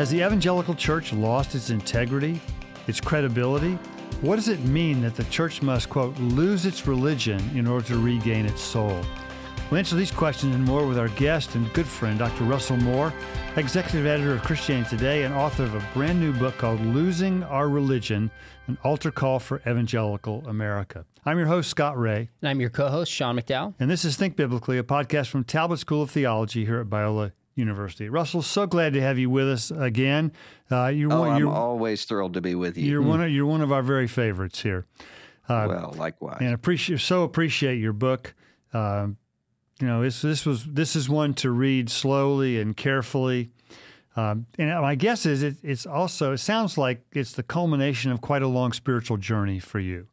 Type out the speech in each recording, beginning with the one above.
Has the evangelical church lost its integrity, its credibility? What does it mean that the church must, quote, lose its religion in order to regain its soul? We'll answer these questions and more with our guest and good friend, Dr. Russell Moore, executive editor of Christianity Today and author of a brand new book called Losing Our Religion An Altar Call for Evangelical America. I'm your host, Scott Rae. And I'm your co host, Sean McDowell. And this is Think Biblically, a podcast from Talbot School of Theology here at Biola University. Russell, so glad to have you with us again. Uh, you're oh, one, I'm always thrilled to be with you. You're mm. one of you're one of our very favorites here. Uh, well, likewise, and appreciate so appreciate your book. Uh, you know, this this was this is one to read slowly and carefully. Um, and my guess is it, it's also it sounds like it's the culmination of quite a long spiritual journey for you.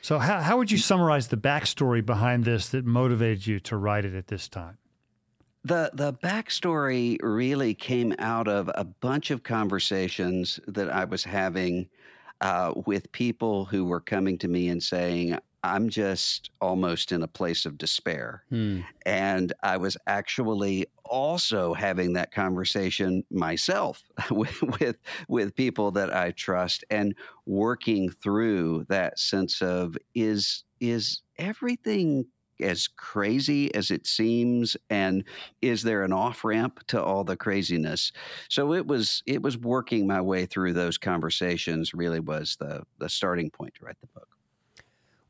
So, how, how would you summarize the backstory behind this that motivated you to write it at this time? The the backstory really came out of a bunch of conversations that I was having uh, with people who were coming to me and saying, I'm just almost in a place of despair. Hmm. And I was actually also having that conversation myself with, with, with people that I trust and working through that sense of is is everything as crazy as it seems and is there an off ramp to all the craziness so it was it was working my way through those conversations really was the the starting point to write the book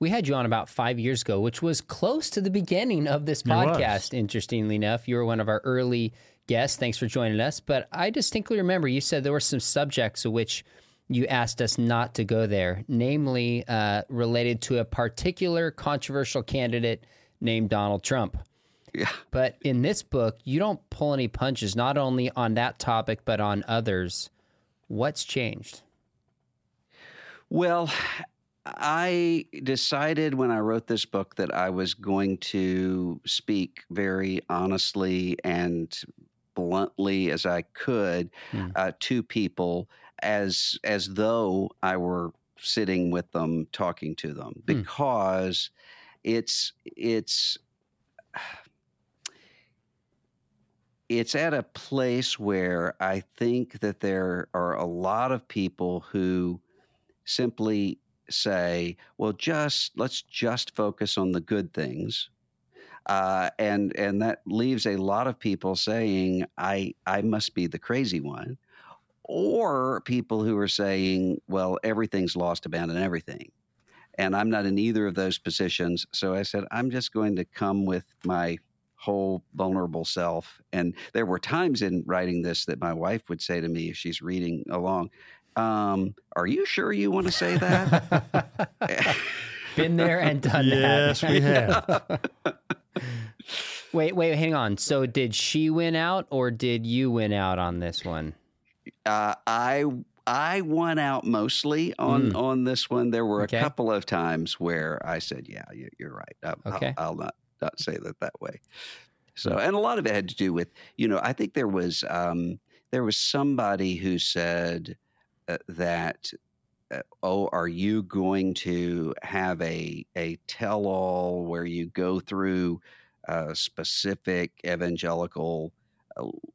we had you on about five years ago, which was close to the beginning of this podcast. Interestingly enough, you were one of our early guests. Thanks for joining us. But I distinctly remember you said there were some subjects which you asked us not to go there, namely uh, related to a particular controversial candidate named Donald Trump. Yeah. But in this book, you don't pull any punches, not only on that topic, but on others. What's changed? Well, I decided when I wrote this book that I was going to speak very honestly and bluntly as I could mm. uh, to people as as though I were sitting with them talking to them hmm. because mm. It's it's it's at a place where I think that there are a lot of people who simply say, well, just let's just focus on the good things. Uh, and and that leaves a lot of people saying, I I must be the crazy one, or people who are saying, well, everything's lost, abandon everything. And I'm not in either of those positions. So I said, I'm just going to come with my whole vulnerable self. And there were times in writing this that my wife would say to me if she's reading along, um, are you sure you want to say that? Been there and done yes, that. Yes, we have. wait, wait, hang on. So did she win out or did you win out on this one? Uh, I I won out mostly on mm. on this one. There were okay. a couple of times where I said, "Yeah, you, are right. I, okay. I'll, I'll, not not say that that way." So, and a lot of it had to do with, you know, I think there was um, there was somebody who said, uh, that uh, oh are you going to have a a tell all where you go through uh, specific evangelical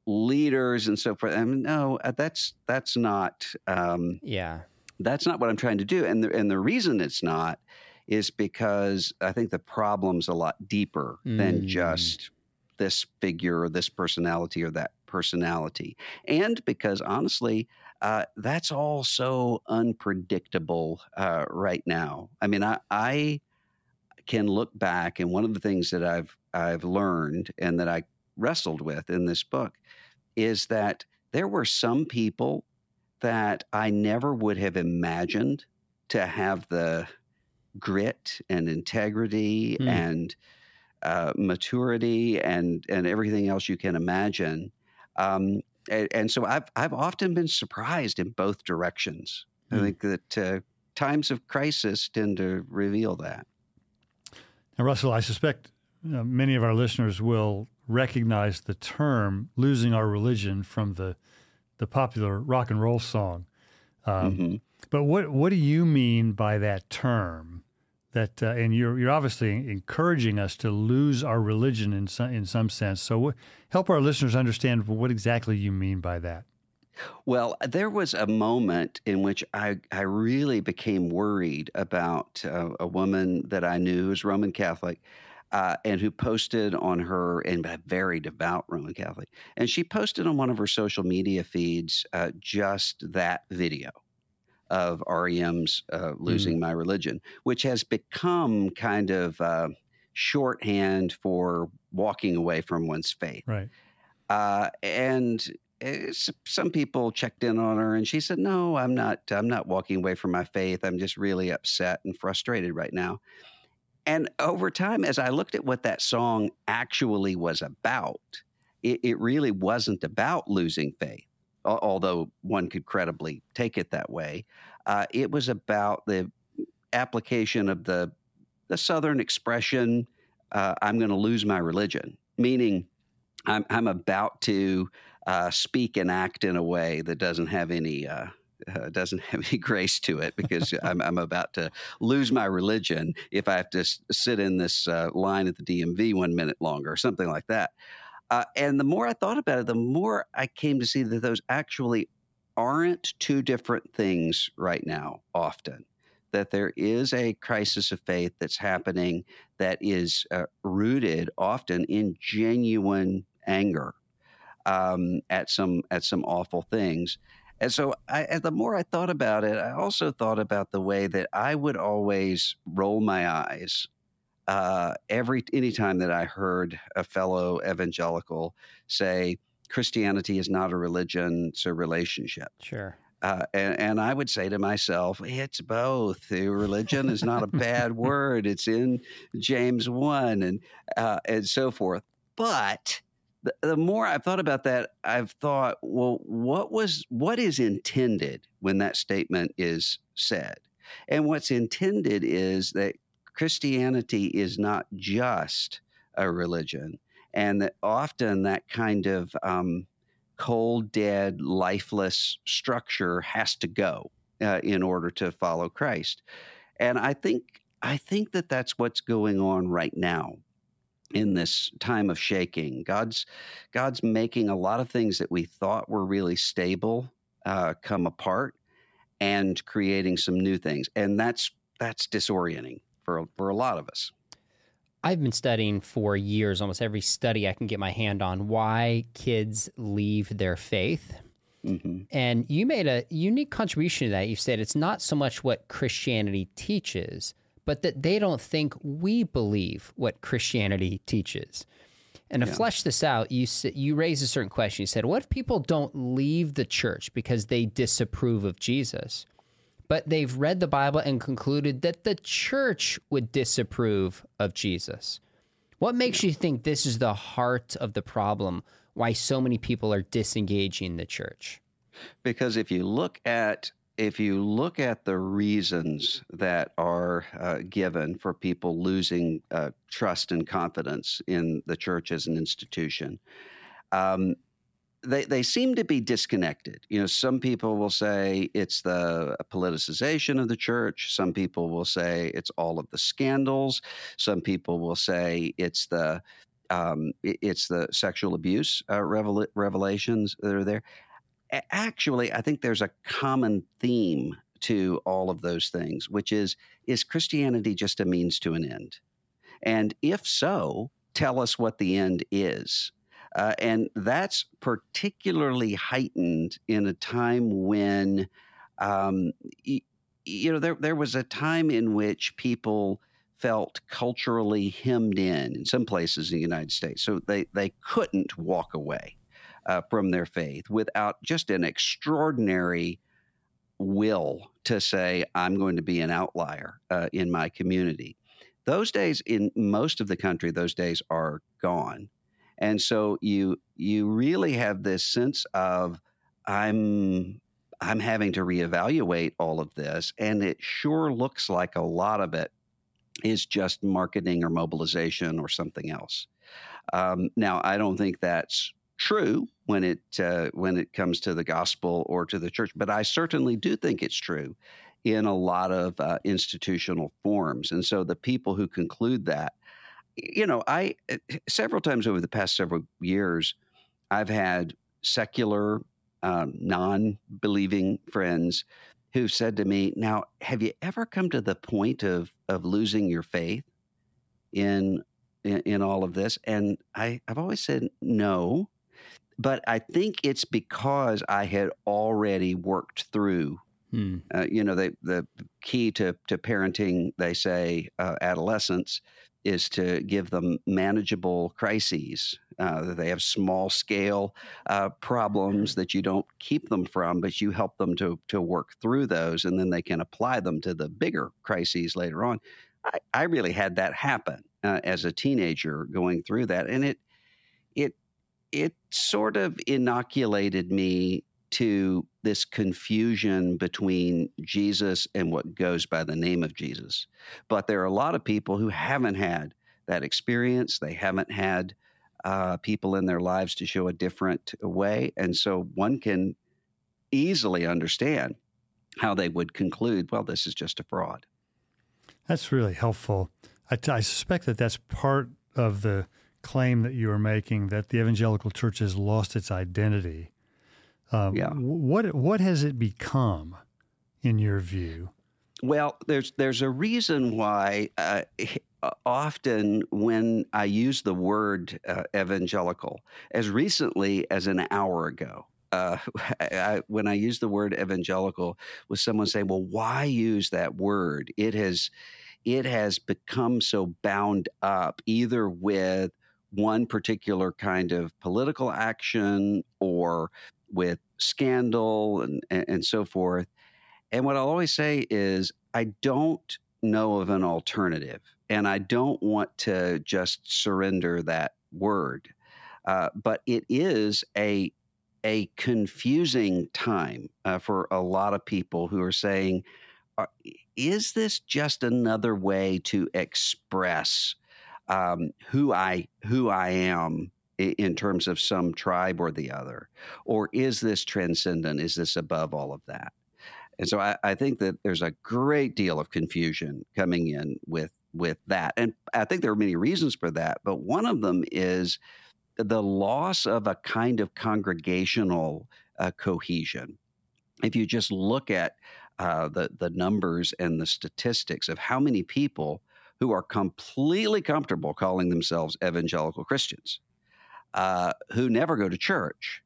leaders and so forth I mean, no uh, that's that's not um, yeah that's not what I'm trying to do and the, and the reason it's not is because I think the problem's a lot deeper mm. than just this figure or this personality or that personality and because honestly uh, that's all so unpredictable uh, right now. I mean, I, I can look back, and one of the things that I've I've learned and that I wrestled with in this book is that there were some people that I never would have imagined to have the grit and integrity mm. and uh, maturity and and everything else you can imagine. Um, and, and, so I've I've often been surprised in both directions. Mm. I hmm. think that uh, times of crisis tend to reveal that. Now, Russell, I suspect uh, many of our listeners will recognize the term "losing our religion" from the the popular rock and roll song. Um, mm-hmm. But what what do you mean by that term? that uh, and you're you're obviously encouraging us to lose our religion in some in some sense. So help our listeners understand what exactly you mean by that. Well, there was a moment in which I, I really became worried about uh, a woman that I knew who was Roman Catholic uh, and who posted on her, and a very devout Roman Catholic, and she posted on one of her social media feeds uh, just that video of REM's uh, Losing mm. My Religion, which has become kind of uh, shorthand for walking away from one's faith. Right. Uh, and eh, some people checked in on her and she said no i'm not i'm not walking away from my faith i'm just really upset and frustrated right now and over time as i looked at what that song actually was about it, it really wasn't about losing faith although one could credibly take it that way. Uh, it was about the application of the the southern expression uh, i'm going to lose my religion meaning I'm, I'm about to uh, speak and act in a way that doesn't have any uh, doesn't have any grace to it because I'm, I'm, about to lose my religion if I have to s- sit in this uh, line at the DMV one minute longer or something like that. Uh, and the more I thought about it, the more I came to see that those actually aren't two different things right now, often. That there is a crisis of faith that's happening that is uh, rooted often in genuine anger um, at some at some awful things. And so, I, the more I thought about it, I also thought about the way that I would always roll my eyes uh, every anytime that I heard a fellow evangelical say Christianity is not a religion; it's a relationship. Sure. Uh, and, and, I would say to myself, it's both. Religion is not a bad word. It's in James 1 and, uh, and so forth. But the, the more I've thought about that, I've thought, well, what was what is intended when that statement is said? And what's intended is that Christianity is not just a religion, and that often that kind of um, cold, dead, lifeless structure has to go uh, in order to follow Christ. And I think I think that that's what's going on right now in this time of shaking. God's God's making a lot of things that we thought were really stable uh, come apart and creating some new things, and that's that's disorienting for for a lot of us. I've been studying for years, almost every study I can get my hand on, why kids leave their faith. Mm-hmm. And you made a unique contribution to that. You said it's not so much what Christianity teaches, but that they don't think we believe what Christianity teaches. And to yeah. flesh this out, you you raised a certain question. You said, "What if people don't leave the church because they disapprove of Jesus, but they've read the Bible and concluded that the church would disapprove of Jesus?" What makes yeah. you think this is the heart of the problem? Why so many people are disengaging the church? Because if you look at if you look at the reasons that are uh, given for people losing uh, trust and confidence in the church as an institution, um, they, they seem to be disconnected. You know, some people will say it's the politicization of the church. Some people will say it's all of the scandals. Some people will say it's the um, it's the sexual abuse uh, revel- revelations that are there actually, I think there's a common theme to all of those things, which is is Christianity just a means to an end? And if so, tell us what the end is. Uh, and that's particularly heightened in a time when, um, y- you know, there, there was a time in which people felt culturally hemmed in in some places in the United States. So they, they couldn't walk away uh, from their faith without just an extraordinary will to say, I'm going to be an outlier uh, in my community. Those days in most of the country, those days are gone. And so you you really have this sense of I'm I'm having to reevaluate all of this, and it sure looks like a lot of it is just marketing or mobilization or something else. Um, now, I don't think that's true when it uh, when it comes to the gospel or to the church, but I certainly do think it's true in a lot of uh, institutional forms. And so the people who conclude that, you know, I uh, several times over the past several years, I've had secular um, non believing friends who said to me, Now, have you ever come to the point of, of losing your faith in, in, in all of this? And I, I've always said no. But I think it's because I had already worked through Hmm. Uh, you know, the the key to to parenting, they say, uh, adolescence is to give them manageable crises. Uh, they have small scale uh, problems that you don't keep them from, but you help them to to work through those, and then they can apply them to the bigger crises later on. I, I really had that happen uh, as a teenager going through that, and it it sort of inoculated me to this confusion between Jesus and what goes by the name of Jesus. But there are a lot of people who haven't had that experience. They haven't had uh, people in their lives to show a different way. And so one can easily understand how they would conclude, well, this is just a fraud. That's really helpful. I, suspect that that's part of the claim that you are making that the evangelical church has lost its identity um, yeah. What what has it become, in your view? Well, there's there's a reason why uh, often when I use the word uh, evangelical, as recently as an hour ago, uh, I, when I use the word evangelical, was someone saying, "Well, why use that word? It has it has become so bound up either with." One particular kind of political action or with scandal and, and so forth. And what I'll always say is, I don't know of an alternative, and I don't want to just surrender that word. Uh, but it is a a confusing time uh, for a lot of people who are saying, "Is this just another way to express um, who I who I am in terms of some tribe or the other? Or is this transcendent? Is this above all of that? And so I, I, think that there's a great deal of confusion coming in with with that. And I think there are many reasons for that, but one of them is the loss of a kind of congregational uh, cohesion. If you just look at uh, the the numbers and the statistics of how many people who are completely comfortable calling themselves evangelical Christians, uh, who never go to church.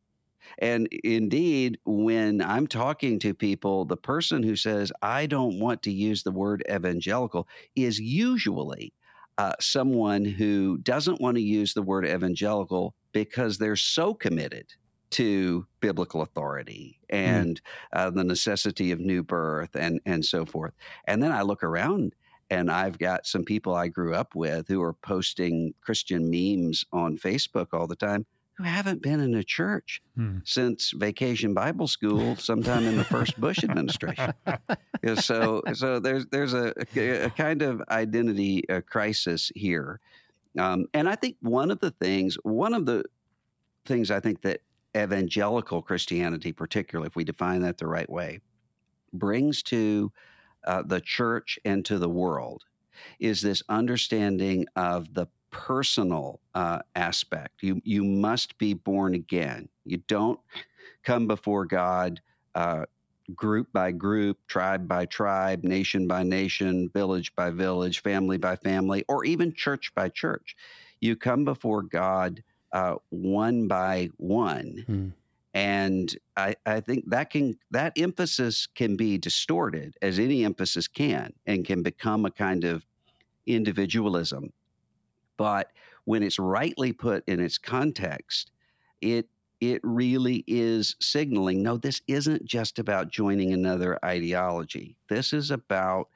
And indeed, when I'm talking to people, the person who says, I don't want to use the word evangelical is usually uh, someone who doesn't want to use the word evangelical because they're so committed to biblical authority hmm. and mm. uh, the necessity of new birth and, and so forth. And then I look around and I've got some people I grew up with who are posting Christian memes on Facebook all the time who haven't been in a church hmm. since Vacation Bible School sometime in the first Bush administration. so, so there's there's a, a kind of identity uh, crisis here, um, and I think one of the things, one of the things I think that evangelical Christianity, particularly if we define that the right way, brings to uh, the church and to the world is this understanding of the personal uh, aspect. You you must be born again. You don't come before God uh, group by group, tribe by tribe, nation by nation, village by village, family by family, or even church by church. You come before God uh, one by one. Hmm and I, I, think that can that emphasis can be distorted as any emphasis can and can become a kind of individualism. But when it's rightly put in its context it it really is signaling no this isn't just about joining another ideology. This is about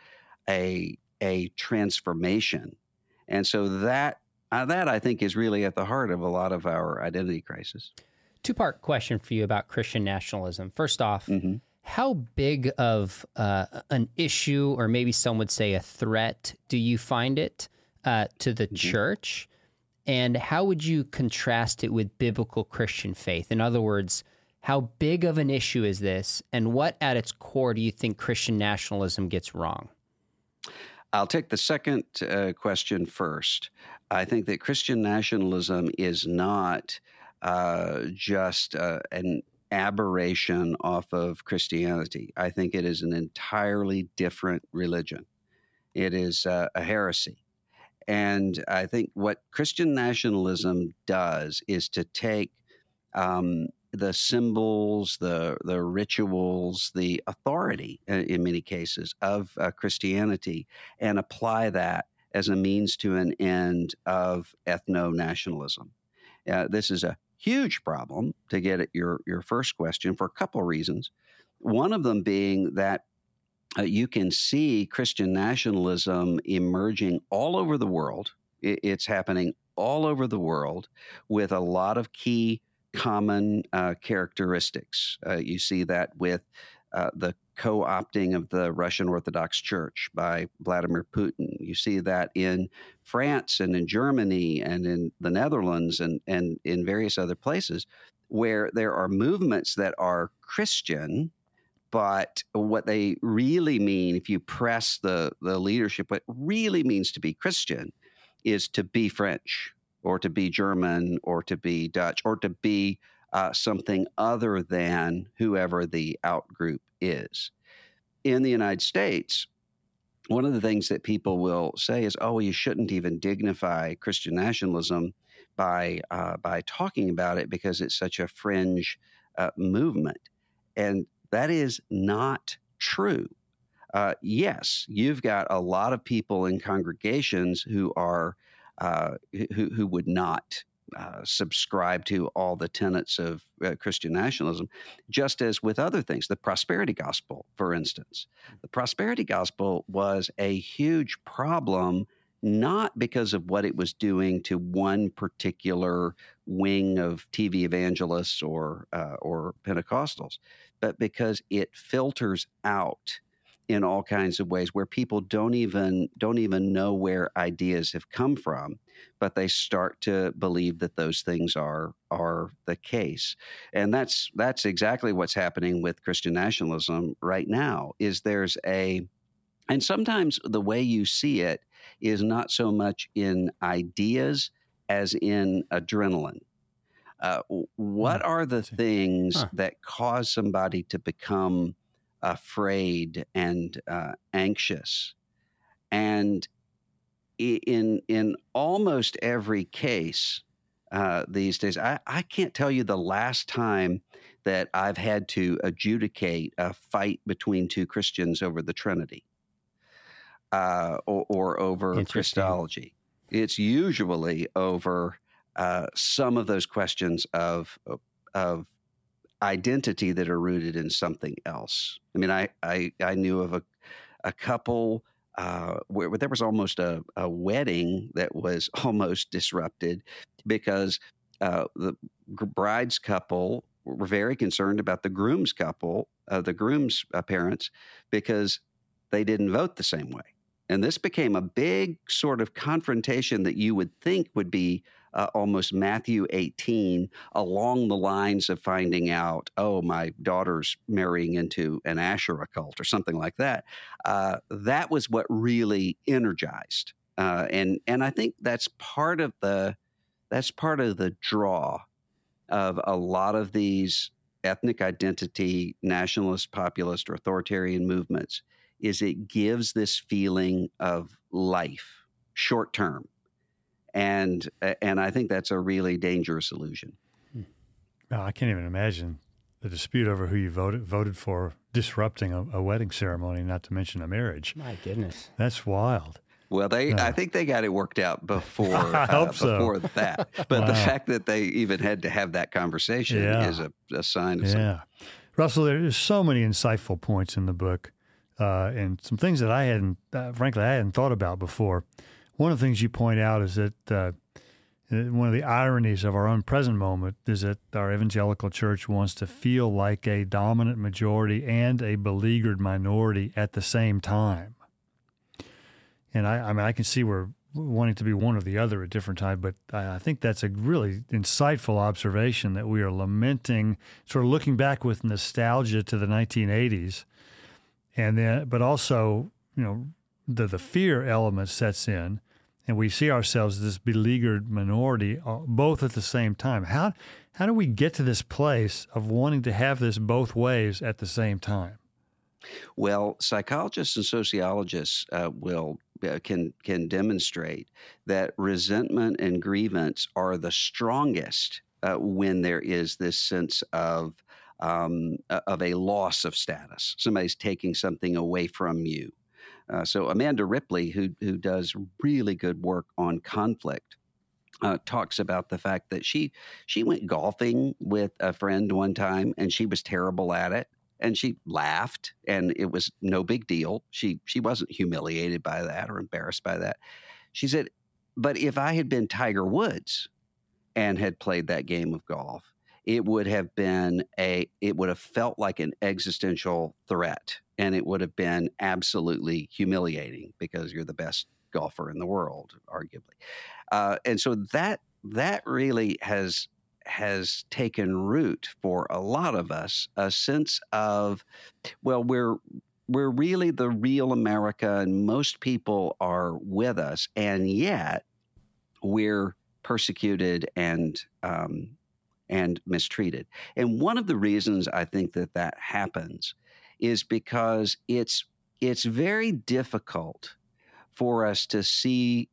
a a transformation. And so that uh, that i think is really at the heart of a lot of our identity crisis Two part question for you about Christian nationalism. First off, mm-hmm. how big of uh, an issue, or maybe some would say a threat, do you find it uh, to the mm-hmm. church? And how would you contrast it with biblical Christian faith? In other words, how big of an issue is this, and what at its core do you think Christian nationalism gets wrong? I'll take the second uh, question first. I think that Christian nationalism is not uh, just uh, an aberration off of Christianity. I think it is an entirely different religion. It is uh, a heresy. And I think what Christian nationalism does is to take um, the symbols, the the rituals, the authority uh, in many cases of uh, Christianity, and apply that as a means to an end of ethno nationalism. Uh, this is a huge problem to get at your your first question for a couple of reasons. One of them being that uh, you can see Christian nationalism emerging all over the world. It, it's happening all over the world with a lot of key common uh, characteristics. Uh, you see that with uh, the co opting of the Russian Orthodox Church by Vladimir Putin. You see that in France and in Germany and in the Netherlands and, and in various other places where there are movements that are Christian. But what they really mean, if you press the, the leadership, what really means to be Christian is to be French or to be German or to be Dutch or to be uh, something other than whoever the outgroup is. In the United States, one of the things that people will say is, "Oh, you shouldn't even dignify Christian nationalism by uh, by talking about it because it's such a fringe uh, movement," and that is not true. Uh, yes, you've got a lot of people in congregations who are uh, who, who would not uh, subscribe to all the tenets of uh, Christian nationalism, just as with other things. The prosperity gospel, for instance, the prosperity gospel was a huge problem, not because of what it was doing to one particular wing of TV evangelists or uh, or Pentecostals, but because it filters out in all kinds of ways where people don't even don't even know where ideas have come from but they start to believe that those things are are the case and that's that's exactly what's happening with christian nationalism right now is there's a and sometimes the way you see it is not so much in ideas as in adrenaline uh, what hmm. are the things huh. that cause somebody to become afraid and uh, anxious. And in in almost every case uh, these days, I, I can't tell you the last time that I've had to adjudicate a fight between two Christians over the Trinity uh, or, or, over Christology. It's usually over uh, some of those questions of of identity that are rooted in something else. I mean, I I, I knew of a a couple uh, where, there was almost a, a wedding that was almost disrupted because uh, the bride's couple were very concerned about the groom's couple, uh, the groom's uh, parents, because they didn't vote the same way. And this became a big sort of confrontation that you would think would be uh, almost Matthew 18 along the lines of finding out, oh, my daughter's marrying into an Asherah cult or something like that. Uh, that was what really energized. Uh, and and I think that's part of the that's part of the draw of a lot of these ethnic identity, nationalist, populist, or authoritarian movements is it gives this feeling of life, short term, and and I think that's a really dangerous illusion. Hmm. Well, I can't even imagine the dispute over who you voted voted for disrupting a, a wedding ceremony, not to mention a marriage. My goodness, that's wild. Well, they I think they got it worked out before I hope uh, so. before that. But wow. the fact that they even had to have that conversation yeah. is a, a, sign of yeah. something. Russell, there's so many insightful points in the book, uh, and some things that I hadn't, uh, frankly, I hadn't thought about before. One of the things you point out is that uh, one of the ironies of our own present moment is that our evangelical church wants to feel like a dominant majority and a beleaguered minority at the same time. And I, I mean, I can see we're wanting to be one or the other at different times, but I, I think that's a really insightful observation that we are lamenting, sort of looking back with nostalgia to the 1980s, and then, but also, you know, the the fear element sets in and we see ourselves as this beleaguered minority, uh, both at the same time. How how do we get to this place of wanting to have this both ways at the same time? Well, psychologists and sociologists uh, will uh, can can demonstrate that resentment and grievance are the strongest uh, when there is this sense of um, of a loss of status. Somebody's taking something away from you. Uh, so Amanda Ripley, who who does really good work on conflict, uh, talks about the fact that she she went golfing with a friend one time and she was terrible at it and she laughed and it was no big deal. She she wasn't humiliated by that or embarrassed by that. She said, "But if I had been Tiger Woods and had played that game of golf, it would have been a it would have felt like an existential threat and it would have been absolutely humiliating because you're the best golfer in the world arguably. Uh, and so that that really has has taken root for a lot of us a sense of well we're we're really the real america and most people are with us and yet we're persecuted and um, and mistreated. And one of the reasons I think that that happens is because it's it's very difficult for us to see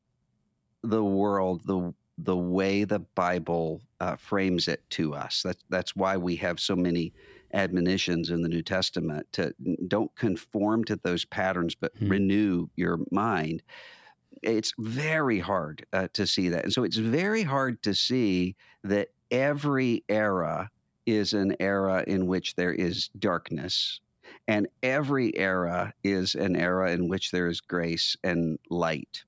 the world the the way the Bible uh, frames it to us. That's that's why we have so many admonitions in the New Testament to don't conform to those patterns, but hmm. renew your mind. It's very hard uh, to see that, and so it's very hard to see that every era is an era in which there is darkness, and every era is an era in which there is grace and light.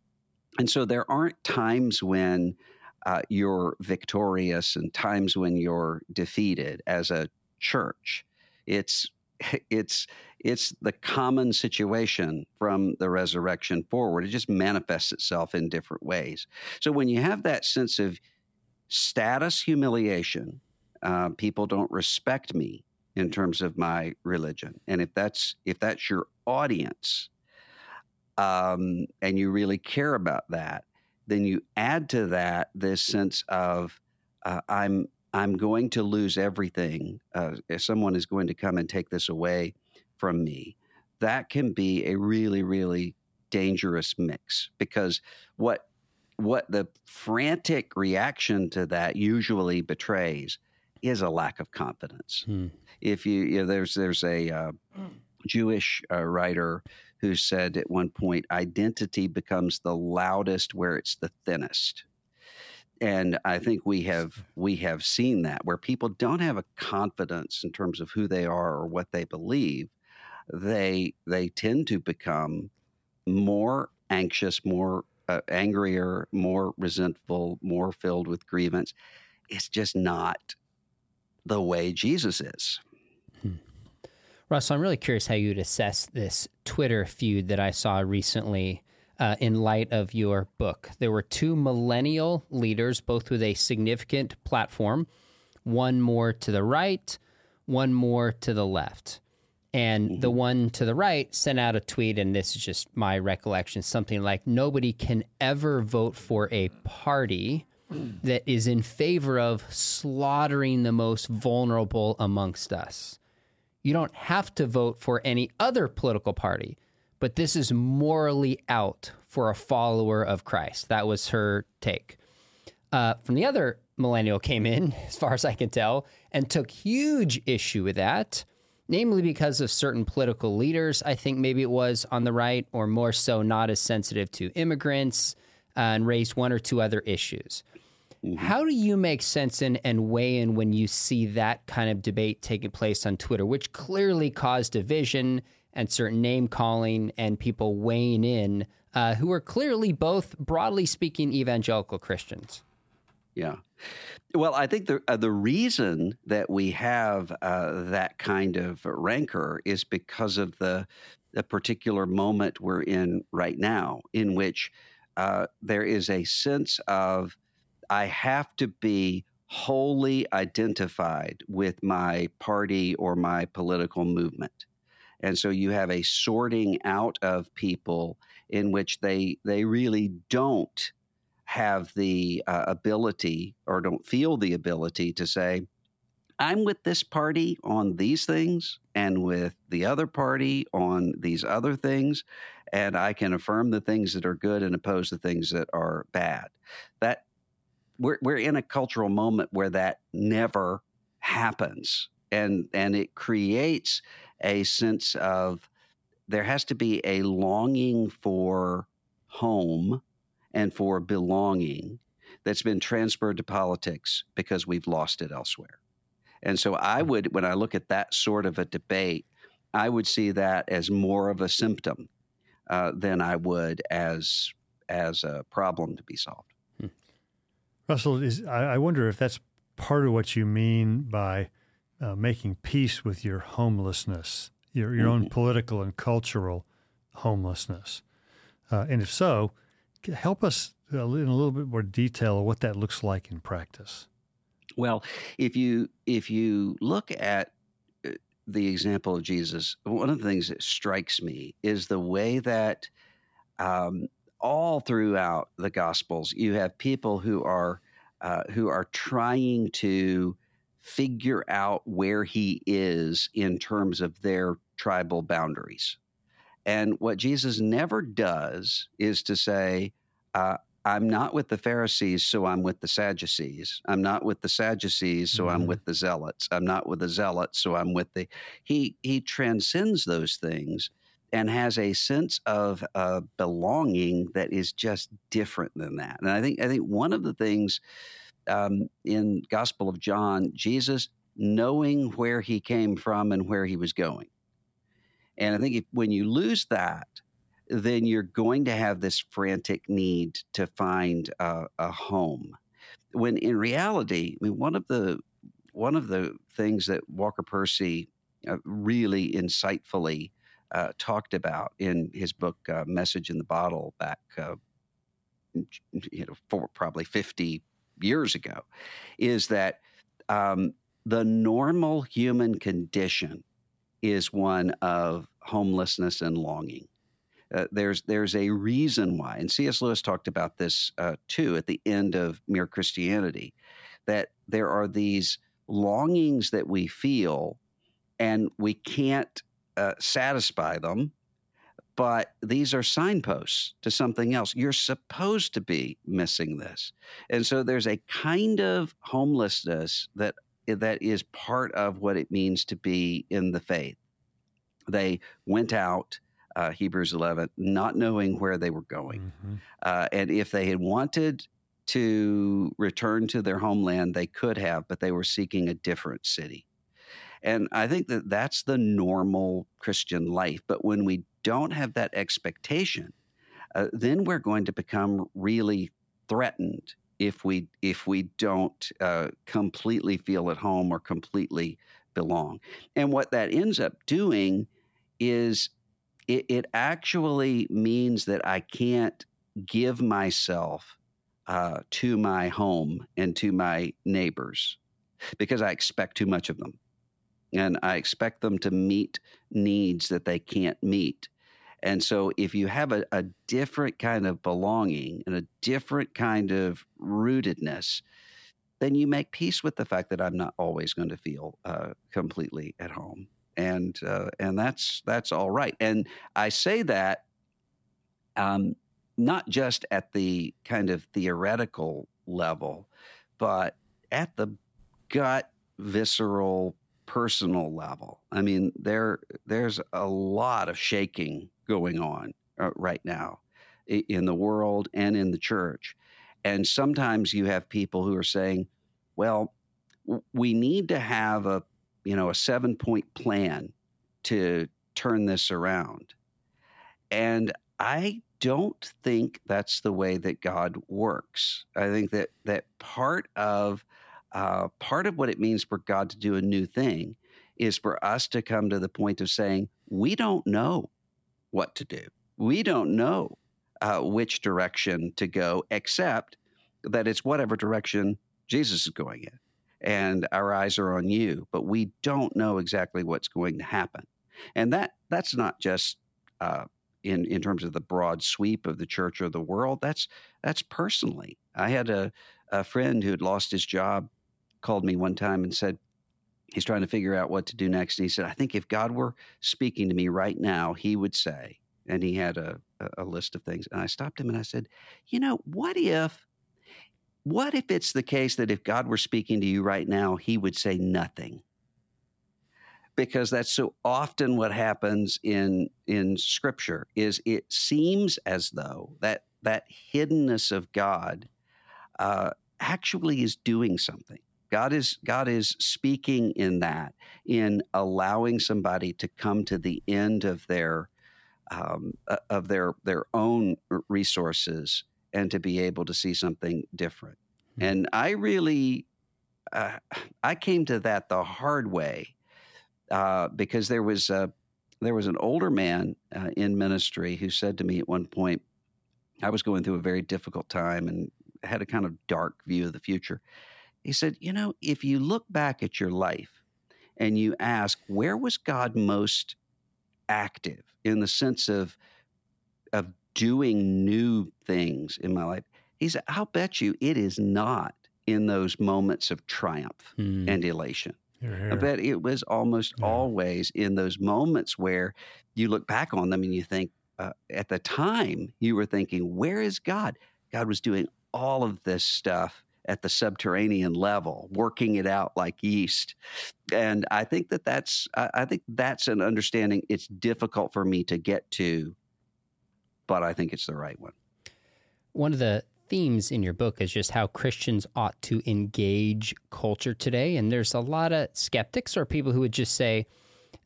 And so there aren't times when uh, you're victorious and times when you're defeated as a church. It's it's it's the common situation from the resurrection forward. It just manifests itself in different ways. So when you have that sense of status humiliation. Uh, people don't respect me in terms of my religion, and if that's if that's your audience, um, and you really care about that, then you add to that this sense of uh, I'm I'm going to lose everything. Uh, if someone is going to come and take this away from me, that can be a really really dangerous mix because what what the frantic reaction to that usually betrays is a lack of confidence. Hmm. If you, you know, there's there's a uh, Jewish uh, writer who said at one point, identity becomes the loudest where it's the thinnest. And I think we have we have seen that where people don't have a confidence in terms of who they are or what they believe, they they tend to become more anxious, more uh, angrier, more resentful, more filled with grievance. It's just not the way Jesus is. Hmm. Russell, I'm really curious how you'd assess this Twitter feud that I saw recently uh, in light of your book. There were two millennial leaders, both with a significant platform, one more to the right, one more to the left. And mm-hmm. the one to the right sent out a tweet, and this is just my recollection something like, Nobody can ever vote for a party that is in favor of slaughtering the most vulnerable amongst us. You don't have to vote for any other political party, but this is morally out for a follower of Christ. That was her take. Uh, from the other millennial came in, as far as I can tell, and took huge issue with that namely because of certain political leaders. I think maybe it was on the right, or more so, not as sensitive to immigrants uh, and raised one or two other issues. Mm-hmm. How do you make sense in and weigh in when you see that kind of debate taking place on Twitter, which clearly caused division and certain name calling and people weighing in uh, who are clearly both, broadly speaking, evangelical Christians? Yeah. Well, I think the uh, the reason that we have uh, that kind of rancor is because of the the particular moment we're in right now, in which uh, there is a sense of I have to be wholly identified with my party or my political movement, And so you have a sorting out of people in which they they really don't have the uh, ability or don't feel the ability to say, I'm with this party on these things and with the other party on these other things, and I can affirm the things that are good and oppose the things that are bad. That we're we're in a cultural moment where that never happens, and and it creates a sense of there has to be a longing for home and for belonging that's been transferred to politics because we've lost it elsewhere. And so I hmm. would, when I look at that sort of a debate, I would see that as more of a symptom uh, than I would as as a problem to be solved. Hmm. Russell, is, I, I, wonder if that's part of what you mean by uh, making peace with your homelessness, your your mm-hmm. own political and cultural homelessness, uh, and if so, help us in a little bit more detail what that looks like in practice. Well, if you if you look at uh, the example of Jesus, one of the things that strikes me is the way that um, all throughout the Gospels you have people who are uh, who are trying to figure out where he is in terms of their tribal boundaries. And what Jesus never does is to say, uh, I'm not with the Pharisees, so I'm with the Sadducees. I'm not with the Sadducees, so mm-hmm. I'm with the Zealots. I'm not with the Zealots, so I'm with the. He he transcends those things and has a sense of uh, belonging that is just different than that. And I think I think one of the things um, in Gospel of John, Jesus knowing where he came from and where he was going, and I think if, when you lose that, then you're going to have this frantic need to find a, a home. When in reality, I mean, one of the one of the things that Walker Percy uh, really insightfully uh, talked about in his book uh, "Message in the Bottle" back, uh, you know, for probably fifty years ago, is that um, the normal human condition is one of homelessness and longing. Uh, there's there's a reason why, and C.S. Lewis talked about this uh, too at the end of Mere Christianity, that there are these longings that we feel, and we can't uh, satisfy them, but these are signposts to something else. You're supposed to be missing this, and so there's a kind of homelessness that that is part of what it means to be in the faith. They went out uh, Hebrews 11, not knowing where they were going. Mm-hmm. Uh, and if they had wanted to return to their homeland, they could have, but they were seeking a different city. And I think that that's the normal Christian life. But when we don't have that expectation, uh, then we're going to become really threatened if we if we don't uh, completely feel at home or completely belong. And what that ends up doing is it, it actually means that I can't give myself uh, to my home and to my neighbors because I expect too much of them. And I expect them to meet needs that they can't meet. And so, if you have a, a different kind of belonging and a different kind of rootedness, then you make peace with the fact that I'm not always going to feel uh, completely at home and uh, and that's that's all right. And I say that um, not just at the kind of theoretical level, but at the gut, visceral, personal level. I mean, there there's a lot of shaking going on uh, right now in the world and in the church, and sometimes you have people who are saying, "Well, we need to have a you know, a seven point plan to turn this around. And I don't think that's the way that God works. I think that that part of uh, part of what it means for God to do a new thing is for us to come to the point of saying we don't know what to do. We don't know uh, which direction to go, except that it's whatever direction Jesus is going in and our eyes are on you, but we don't know exactly what's going to happen. and that that's not just uh, in in terms of the broad sweep of the church or the world. That's that's personally. I had a a friend who had lost his job called me one time and said he's trying to figure out what to do next. And he said, I think if God were speaking to me right now, he would say, and he had a, a list of things. And I stopped him and I said, you know, what if what if it's the case that if God were speaking to you right now, he would say nothing? Because that's so often what happens in in scripture is it seems as though that that hiddenness of God uh, actually is doing something. God is God is speaking in that, in allowing somebody to come to the end of their um, uh, of their their own resources and to be able to see something different. Mm-hmm. And I really, uh, I came to that the hard way uh, because there was a, there was an older man uh, in ministry who said to me at one point, I was going through a very difficult time and had a kind of dark view of the future. He said, You know, if you look back at your life and you ask, where was God most active in the sense of, of doing new things in my life? He said, I'll bet you it is not in those moments of triumph hmm. and elation. I bet it was almost yeah. always in those moments where you look back on them and you think, uh, at the time, you were thinking, where is God? God was doing all of this stuff at the subterranean level, working it out like yeast. And I think that that's I think that's an understanding. It's difficult for me to get to, but I think it's the right one. One of the themes in your book is just how Christians ought to engage culture today, and there's a lot of skeptics or people who would just say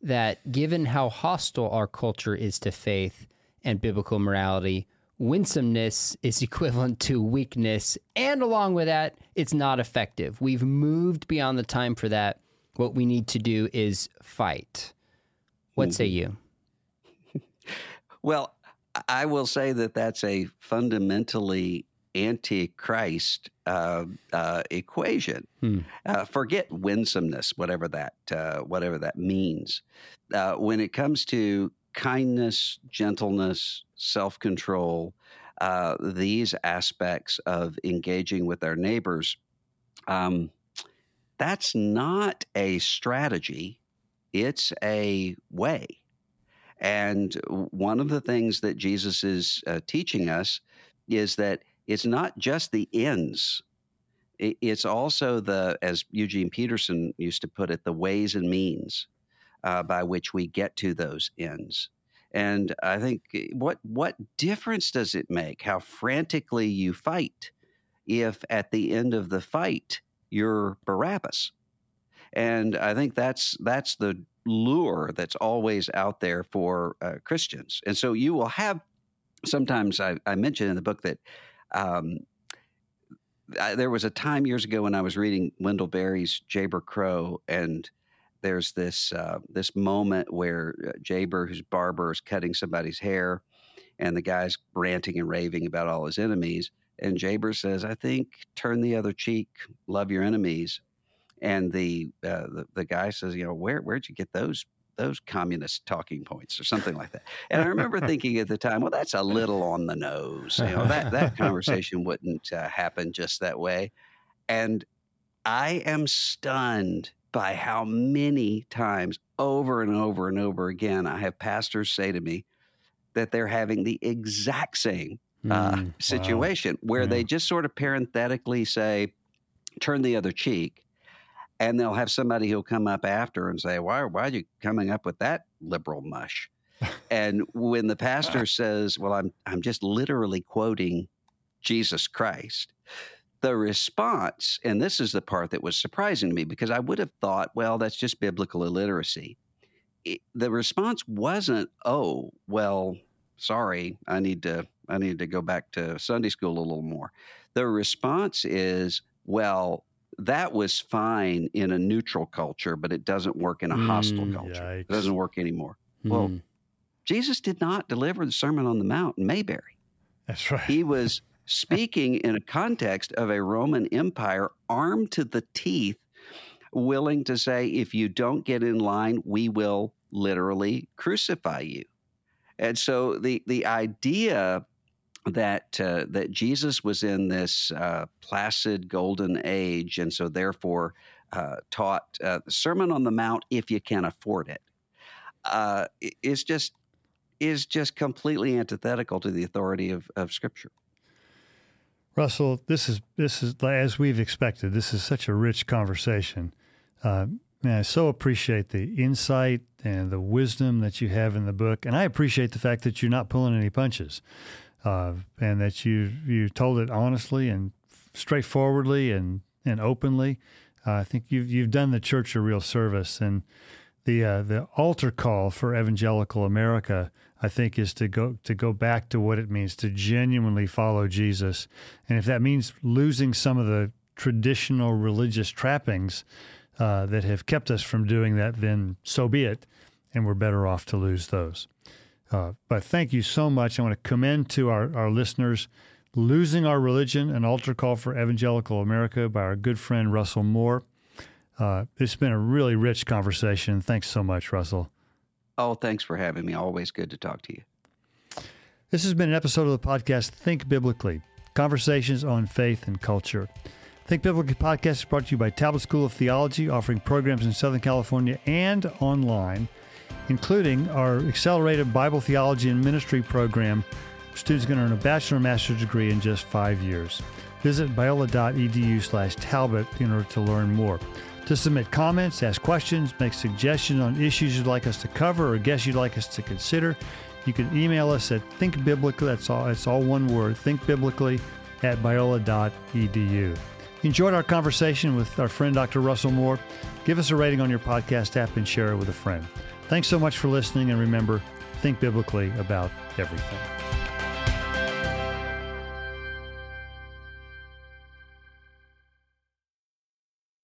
that given how hostile our culture is to faith and biblical morality, winsomeness is equivalent to weakness. And along with that, it's not effective. We've moved beyond the time for that. What we need to do is fight. What mm-hmm. say you? well, I will say that that's a fundamentally antichrist uh, uh, equation. Hmm. Uh, forget winsomeness, whatever that uh, whatever that means. Uh, when it comes to kindness, gentleness, self control, uh, these aspects of engaging with our neighbors, um, that's not a strategy, it's a way. And one of the things that Jesus is uh, teaching us is that it's not just the ends. It's also the, as Eugene Peterson used to put it, the ways and means uh, by which we get to those ends. And I think eh, what what difference does it make how frantically you fight if at the end of the fight you're Barabbas? And I think that's that's the lure that's always out there for uh, Christians. And so you will have sometimes I, I mentioned in the book that um, I, there was a time years ago when I was reading Wendell Berry's Jayber Crow, and there's this uh, this moment where uh, Jayber, who's barber, is cutting somebody's hair, and the guy's ranting and raving about all his enemies. And Jayber says, "I think turn the other cheek, love your enemies." And the uh, the, the guy says, "You know, where where'd you get those those communist talking points or something like that. And I remember thinking at the time, well, that's a little on the nose. You know, that that conversation wouldn't uh, happen just that way. And I am stunned by how many times over and over and over again I have pastors say to me that they're having the exact same uh, mm, situation wow. where yeah. they just sort of parenthetically say, turn the other cheek. And they'll have somebody who'll come up after and say, why, why are you coming up with that liberal mush? and when the pastor says, well, I'm, I'm just literally quoting Jesus Christ, the response, and this is the part that was surprising to me because I would have thought, well, that's just biblical illiteracy. It, the response wasn't, oh, well, sorry, I need to I need to go back to Sunday school a little more. The response is, well, that was fine in a neutral culture, but it doesn't work in a hostile mm, culture. Yikes. It doesn't work anymore. Mm. Well, Jesus did not deliver the Sermon on the Mount in Mayberry. That's right. He was speaking in a context of a Roman Empire armed to the teeth, willing to say, if you don't get in line, we will literally crucify you. And so the the idea that uh, that Jesus was in this uh, placid golden age, and so therefore uh, taught uh, the Sermon on the Mount if you can afford it, uh, is just is just completely antithetical to the authority of, of Scripture. Russell, this is this is as we've expected. This is such a rich conversation. Uh, I so appreciate the insight and the wisdom that you have in the book, and I appreciate the fact that you're not pulling any punches, uh, and that you you told it honestly and straightforwardly and and openly. Uh, I think you've you've done the church a real service, and the uh, the altar call for evangelical America, I think, is to go to go back to what it means to genuinely follow Jesus, and if that means losing some of the traditional religious trappings uh, that have kept us from doing that, then so be it, and we're better off to lose those. Uh, but thank you so much. I want to commend to our, our listeners Losing Our Religion, an altar call for evangelical America by our good friend Russell Moore. Uh, it's been a really rich conversation. Thanks so much, Russell. Oh, thanks for having me. Always good to talk to you. This has been an episode of the podcast Think Biblically Conversations on Faith and Culture. Think Biblically podcast is brought to you by Talbot School of Theology, offering programs in Southern California and online, including our accelerated Bible theology and ministry program Students can earn a bachelor and master's degree in just five years. Visit biola.edu slash Talbot in order to learn more. To submit comments, ask questions, make suggestions on issues you'd like us to cover or guests you'd like us to consider, you can email us at thinkbiblically, that's all, it's all one word, thinkbiblically at biola.edu. Enjoyed our conversation with our friend Dr. Russell Moore. Give us a rating on your podcast app and share it with a friend. Thanks so much for listening, and remember, think biblically about everything.